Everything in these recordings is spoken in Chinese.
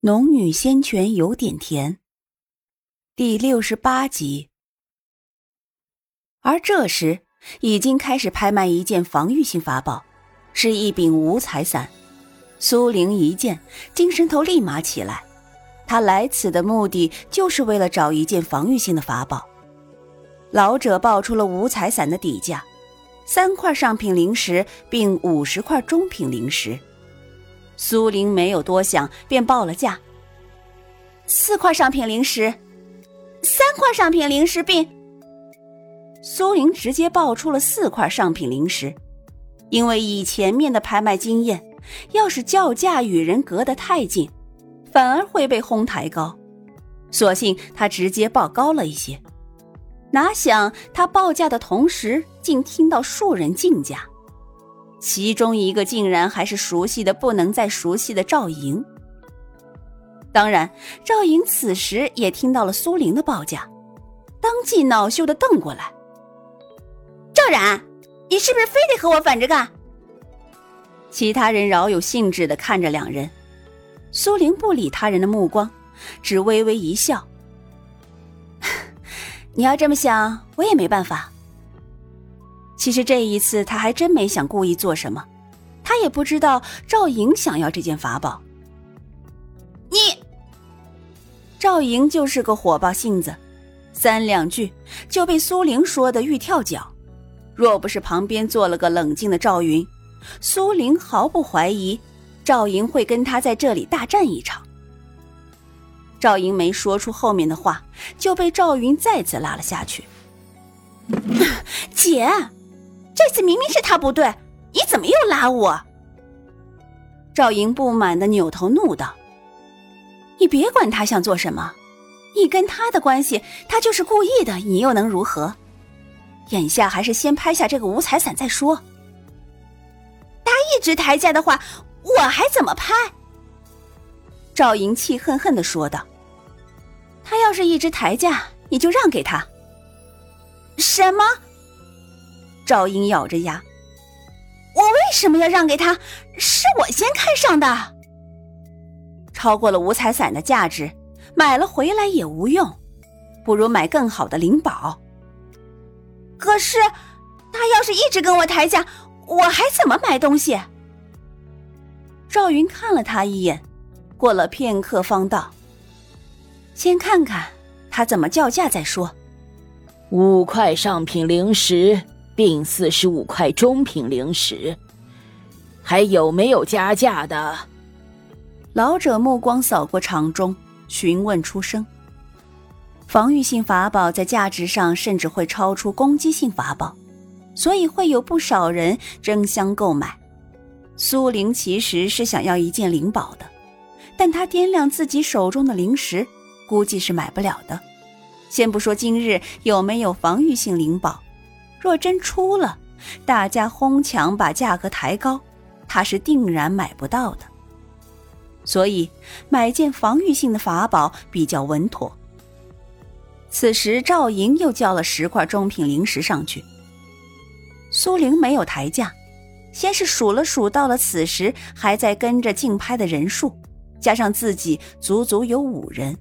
农女仙泉有点甜。第六十八集。而这时，已经开始拍卖一件防御性法宝，是一柄五彩伞。苏玲一见，精神头立马起来。他来此的目的，就是为了找一件防御性的法宝。老者报出了五彩伞的底价：三块上品灵石，并五十块中品灵石。苏玲没有多想，便报了价：四块上品灵石，三块上品灵石并。苏玲直接报出了四块上品灵石，因为以前面的拍卖经验，要是叫价与人隔得太近，反而会被哄抬高。所幸他直接报高了一些，哪想他报价的同时，竟听到数人竞价。其中一个竟然还是熟悉的不能再熟悉的赵莹。当然，赵莹此时也听到了苏玲的报价，当即恼羞的瞪过来：“赵然，你是不是非得和我反着干？”其他人饶有兴致的看着两人，苏玲不理他人的目光，只微微一笑：“ 你要这么想，我也没办法。”其实这一次他还真没想故意做什么，他也不知道赵莹想要这件法宝。你，赵莹就是个火爆性子，三两句就被苏玲说的欲跳脚。若不是旁边坐了个冷静的赵云，苏玲毫不怀疑赵莹会跟他在这里大战一场。赵莹没说出后面的话，就被赵云再次拉了下去。姐。这次明明是他不对，你怎么又拉我？赵莹不满的扭头怒道：“你别管他想做什么，你跟他的关系，他就是故意的，你又能如何？眼下还是先拍下这个五彩伞再说。他一直抬价的话，我还怎么拍？”赵莹气恨恨的说道：“他要是一直抬价，你就让给他。”什么？赵英咬着牙：“我为什么要让给他？是我先看上的。超过了五彩伞的价值，买了回来也无用，不如买更好的灵宝。可是，他要是一直跟我抬价，我还怎么买东西？”赵云看了他一眼，过了片刻方道：“先看看他怎么叫价再说。五块上品灵石。”并四十五块中品灵石，还有没有加价的？老者目光扫过场中，询问出声。防御性法宝在价值上甚至会超出攻击性法宝，所以会有不少人争相购买。苏玲其实是想要一件灵宝的，但她掂量自己手中的灵石，估计是买不了的。先不说今日有没有防御性灵宝。若真出了，大家哄抢把价格抬高，他是定然买不到的。所以买件防御性的法宝比较稳妥。此时赵莹又叫了十块中品灵石上去。苏玲没有抬价，先是数了数，到了此时还在跟着竞拍的人数，加上自己足足有五人。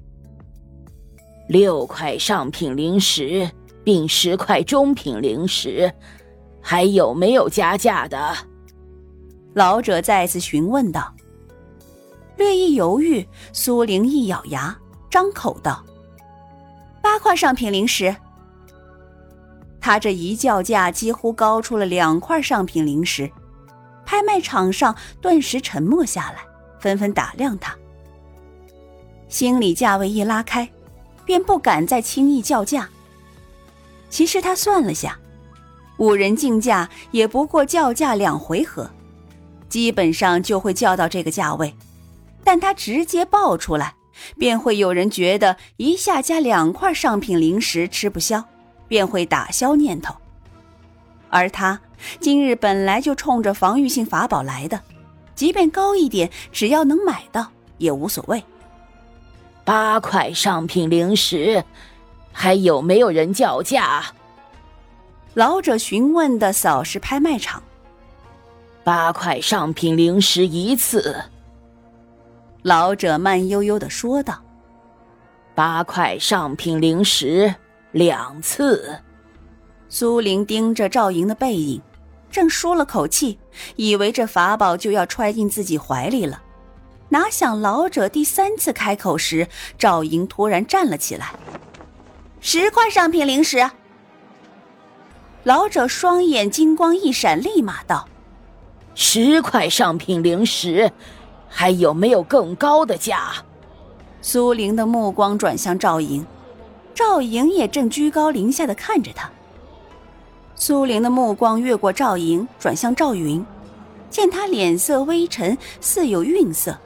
六块上品灵石。并十块中品灵石，还有没有加价的？老者再次询问道。略一犹豫，苏玲一咬牙，张口道：“八块上品灵石。”他这一叫价，几乎高出了两块上品灵石。拍卖场上顿时沉默下来，纷纷打量他。心里价位一拉开，便不敢再轻易叫价。其实他算了下，五人竞价也不过叫价两回合，基本上就会叫到这个价位。但他直接报出来，便会有人觉得一下加两块上品灵石吃不消，便会打消念头。而他今日本来就冲着防御性法宝来的，即便高一点，只要能买到也无所谓。八块上品灵石。还有没有人叫价？老者询问的扫视拍卖场。八块上品灵石一次。老者慢悠悠的说道：“八块上品灵石，两次。”苏玲盯着赵莹的背影，正舒了口气，以为这法宝就要揣进自己怀里了。哪想老者第三次开口时，赵莹突然站了起来：“十块上品灵石。”老者双眼金光一闪，立马道：“十块上品灵石，还有没有更高的价？”苏玲的目光转向赵莹，赵莹也正居高临下的看着他。苏玲的目光越过赵莹，转向赵云，见他脸色微沉，似有愠色。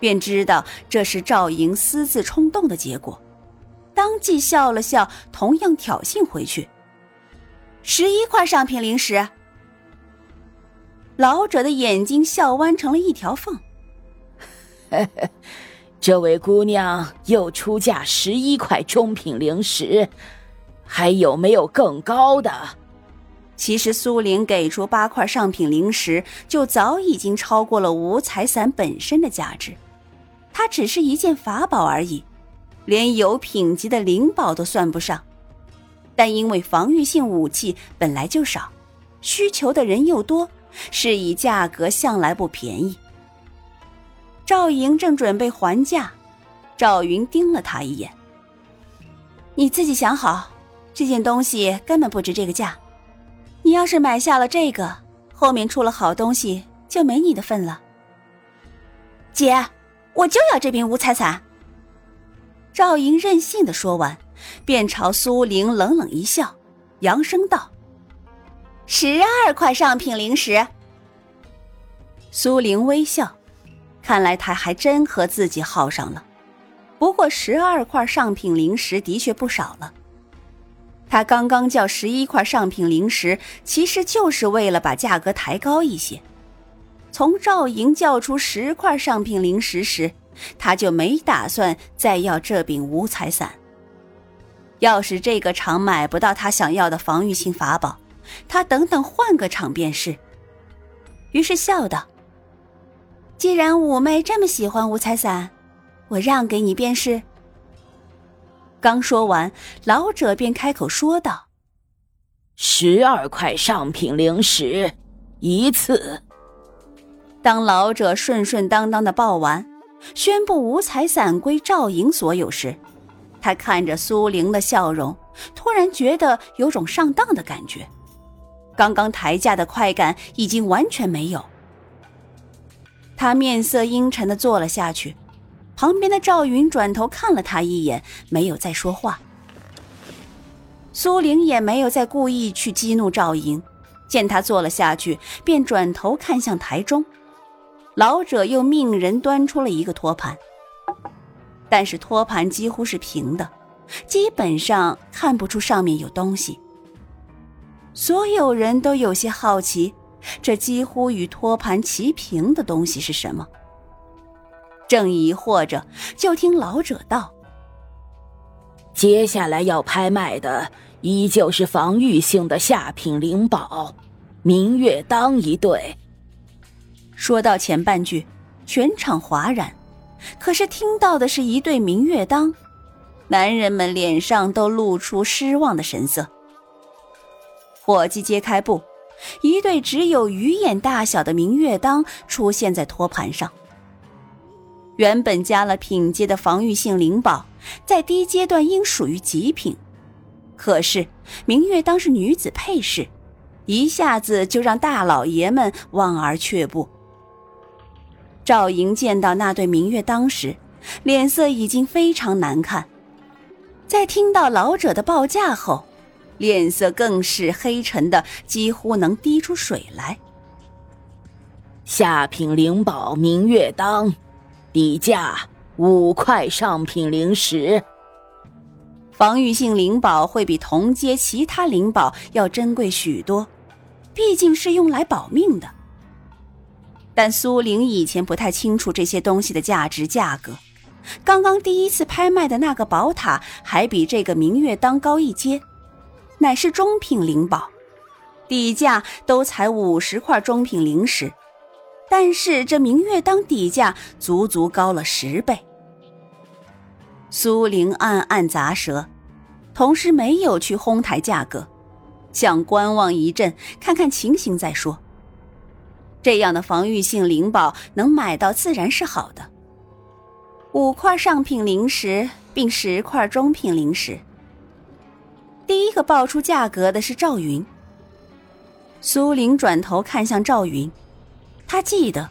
便知道这是赵莹私自冲动的结果，当即笑了笑，同样挑衅回去。十一块上品灵石。老者的眼睛笑弯成了一条缝。这位姑娘又出价十一块中品灵石，还有没有更高的？其实苏玲给出八块上品灵石，就早已经超过了五彩伞本身的价值。它只是一件法宝而已，连有品级的灵宝都算不上。但因为防御性武器本来就少，需求的人又多，是以价格向来不便宜。赵莹正准备还价，赵云盯了他一眼：“你自己想好，这件东西根本不值这个价。你要是买下了这个，后面出了好东西就没你的份了。”姐。我就要这柄五彩伞。赵莹任性的说完，便朝苏玲冷冷一笑，扬声道：“十二块上品灵石。”苏玲微笑，看来他还真和自己耗上了。不过十二块上品灵石的确不少了。他刚刚叫十一块上品灵石，其实就是为了把价格抬高一些。从赵莹叫出十块上品灵石时，他就没打算再要这柄五彩伞。要是这个厂买不到他想要的防御性法宝，他等等换个厂便是。于是笑道：“既然五妹这么喜欢五彩伞，我让给你便是。”刚说完，老者便开口说道：“十二块上品灵石，一次。”当老者顺顺当当的报完，宣布五彩伞归赵莹所有时，他看着苏玲的笑容，突然觉得有种上当的感觉。刚刚抬价的快感已经完全没有。他面色阴沉的坐了下去，旁边的赵云转头看了他一眼，没有再说话。苏玲也没有再故意去激怒赵莹，见他坐了下去，便转头看向台中。老者又命人端出了一个托盘，但是托盘几乎是平的，基本上看不出上面有东西。所有人都有些好奇，这几乎与托盘齐平的东西是什么？正疑惑着，就听老者道：“接下来要拍卖的依旧是防御性的下品灵宝，明月当一对。”说到前半句，全场哗然，可是听到的是一对明月当，男人们脸上都露出失望的神色。伙计揭开布，一对只有鱼眼大小的明月当出现在托盘上。原本加了品阶的防御性灵宝，在低阶段应属于极品，可是明月当是女子配饰，一下子就让大老爷们望而却步。赵莹见到那对明月当时，脸色已经非常难看，在听到老者的报价后，脸色更是黑沉的几乎能滴出水来。下品灵宝明月当，底价五块上品灵石。防御性灵宝会比同阶其他灵宝要珍贵许多，毕竟是用来保命的。但苏玲以前不太清楚这些东西的价值价格。刚刚第一次拍卖的那个宝塔还比这个明月当高一阶，乃是中品灵宝，底价都才五十块中品灵石。但是这明月当底价足足高了十倍。苏玲暗暗咂舌，同时没有去哄抬价格，想观望一阵，看看情形再说。这样的防御性灵宝能买到自然是好的。五块上品灵石，并十块中品灵石。第一个报出价格的是赵云。苏玲转头看向赵云，他记得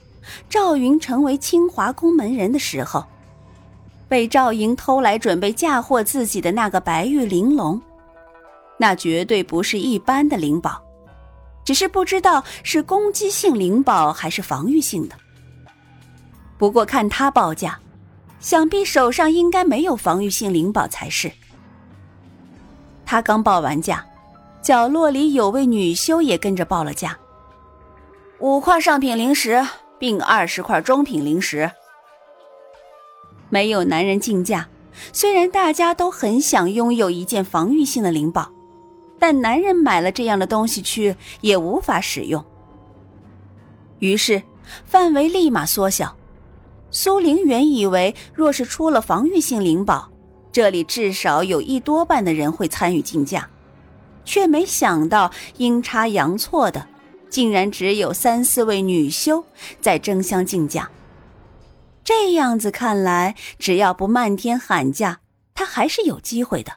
赵云成为清华宫门人的时候，被赵莹偷来准备嫁祸自己的那个白玉玲珑，那绝对不是一般的灵宝，只是不知道是攻击性灵宝还是防御性的。不过看他报价，想必手上应该没有防御性灵宝才是。他刚报完价。角落里有位女修也跟着报了价，五块上品灵石，并二十块中品灵石。没有男人竞价，虽然大家都很想拥有一件防御性的灵宝，但男人买了这样的东西去也无法使用。于是范围立马缩小。苏玲原以为，若是出了防御性灵宝，这里至少有一多半的人会参与竞价。却没想到阴差阳错的，竟然只有三四位女修在争相竞价。这样子看来，只要不漫天喊价，他还是有机会的。